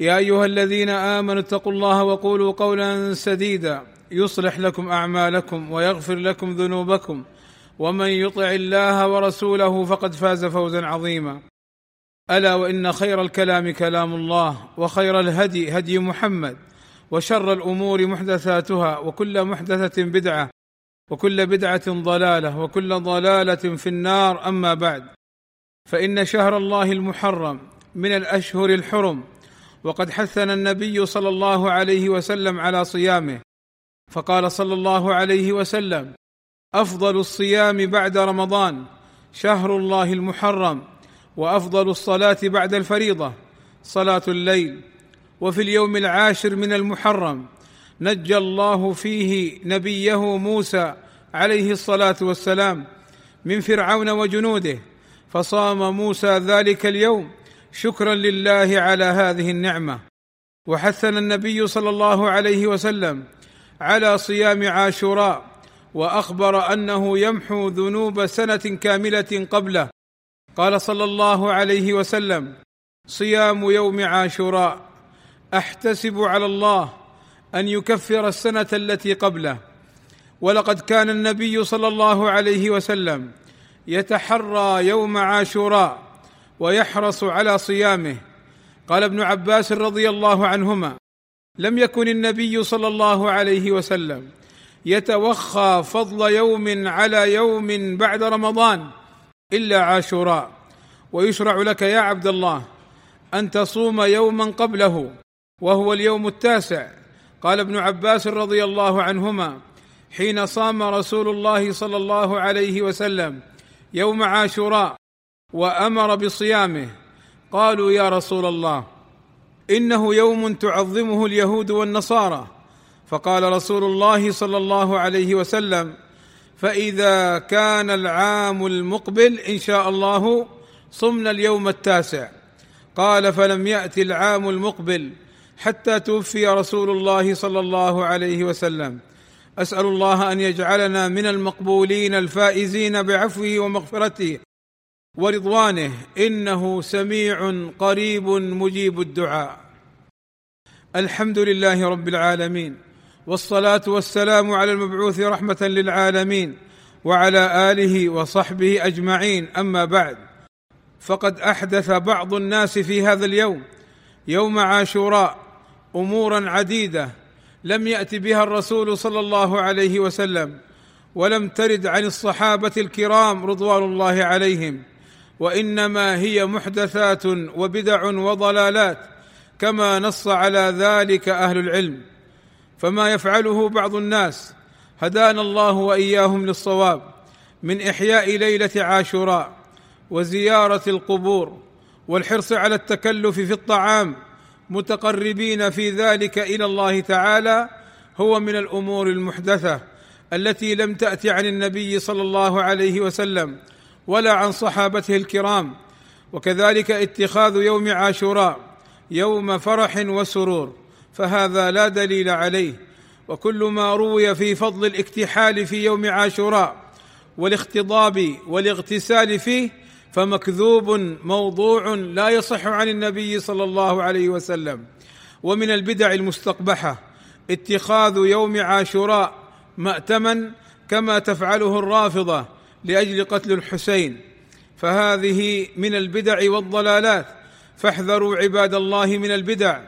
يا أيها الذين آمنوا اتقوا الله وقولوا قولا سديدا يصلح لكم أعمالكم ويغفر لكم ذنوبكم ومن يطع الله ورسوله فقد فاز فوزا عظيما ألا وإن خير الكلام كلام الله وخير الهدي هدي محمد وشر الأمور محدثاتها وكل محدثة بدعة وكل بدعة ضلالة وكل ضلالة في النار. أما بعد فإن شهر الله المحرم من الأشهر الحرم وقد حثنا النبي صلى الله عليه وسلم على صيامه فقال صلى الله عليه وسلم أفضل الصيام بعد رمضان شهر الله المحرم وأفضل الصلاة بعد الفريضة صلاة الليل. وفي اليوم العاشر من المحرم نجى الله فيه نبيه موسى عليه الصلاة والسلام من فرعون وجنوده فصام موسى ذلك اليوم شكرا لله على هذه النعمة. وحثنا النبي صلى الله عليه وسلم على صيام عاشوراء وأخبر أنه يمحو ذنوب سنة كاملة قبله. قال صلى الله عليه وسلم صيام يوم عاشوراء أحتسب على الله أن يكفر السنة التي قبله. ولقد كان النبي صلى الله عليه وسلم يتحرى يوم عاشوراء ويحرص على صيامه. قال ابن عباس رضي الله عنهما لم يكن النبي صلى الله عليه وسلم يتوخى فضل يوم على يوم بعد رمضان إلا عاشوراء. ويشرع لك يا عبد الله أن تصوم يوما قبله وهو اليوم التاسع. قال ابن عباس رضي الله عنهما حين صام رسول الله صلى الله عليه وسلم يوم عاشوراء وأمر بصيامه. قالوا يا رسول الله إنه يوم تعظمه اليهود والنصارى. فقال رسول الله صلى الله عليه وسلم فإذا كان العام المقبل إن شاء الله صمنا اليوم التاسع. قال فلم يات العام المقبل حتى توفي رسول الله صلى الله عليه وسلم. أسأل الله أن يجعلنا من المقبولين الفائزين بعفوه ومغفرته. ورضوانه إنه سميع قريب مجيب الدعاء. الحمد لله رب العالمين والصلاة والسلام على المبعوث رحمة للعالمين وعلى آله وصحبه أجمعين. أما بعد فقد أحدث بعض الناس في هذا اليوم يوم عاشوراء أمورا عديدة لم يأت بها الرسول صلى الله عليه وسلم ولم ترد عن الصحابة الكرام رضوان الله عليهم. وإنما هي محدثات وبدع وضلالات كما نص على ذلك أهل العلم. فما يفعله بعض الناس هدانا الله وإياهم للصواب من إحياء ليلة عاشوراء وزيارة القبور والحرص على التكلف في الطعام متقربين في ذلك إلى الله تعالى هو من الأمور المحدثة التي لم تات عن النبي صلى الله عليه وسلم. ولا عن صحابته الكرام وكذلك اتخاذ يوم عاشوراء يوم فرح وسرور فهذا لا دليل عليه. وكل ما روي في فضل الاكتحال في يوم عاشوراء والاختضاب والاغتسال فيه فمكذوب موضوع لا يصح عن النبي صلى الله عليه وسلم. ومن البدع المستقبحة اتخاذ يوم عاشوراء مأتما كما تفعله الرافضة لأجل قتل الحسين فهذه من البدع والضلالات. فاحذروا عباد الله من البدع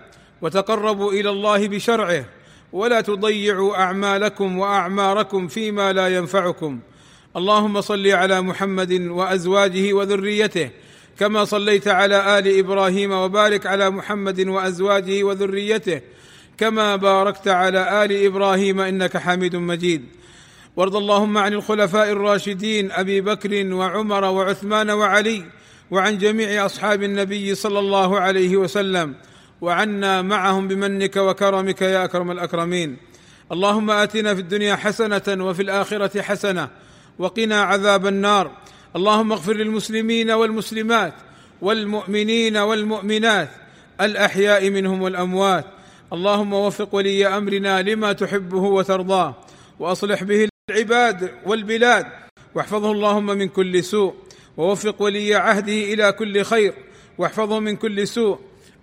وتقربوا إلى الله بشرعه. ولا تضيعوا أعمالكم وأعماركم فيما لا ينفعكم. اللهم صل على محمد وأزواجه وذريته كما صليت على آل إبراهيم وبارك على محمد وأزواجه وذريته كما باركت على آل إبراهيم إنك حميد مجيد. وارض اللهم عن الخلفاء الراشدين أبي بكر وعمر وعثمان وعلي وعن جميع أصحاب النبي صلى الله عليه وسلم وعنا معهم بمنك وكرمك يا أكرم الأكرمين. اللهم آتنا في الدنيا حسنة وفي الآخرة حسنة وقنا عذاب النار. اللهم اغفر للمسلمين والمسلمات والمؤمنين والمؤمنات الأحياء منهم والأموات. اللهم وفق ولي أمرنا لما تحبه وترضاه وأصلح به العباد والبلاد. واحفظه اللهم من كل سوء. ووفق ولي عهده إلى كل خير. واحفظه من كل سوء.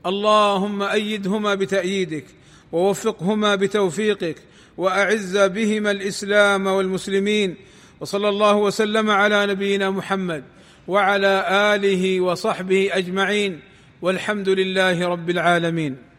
اللهم أيدهما بتأييدك. ووفقهما بتوفيقك. وأعز بهما الإسلام والمسلمين. وصلى الله وسلم على نبينا محمد. وعلى آله وصحبه أجمعين. والحمد لله رب العالمين.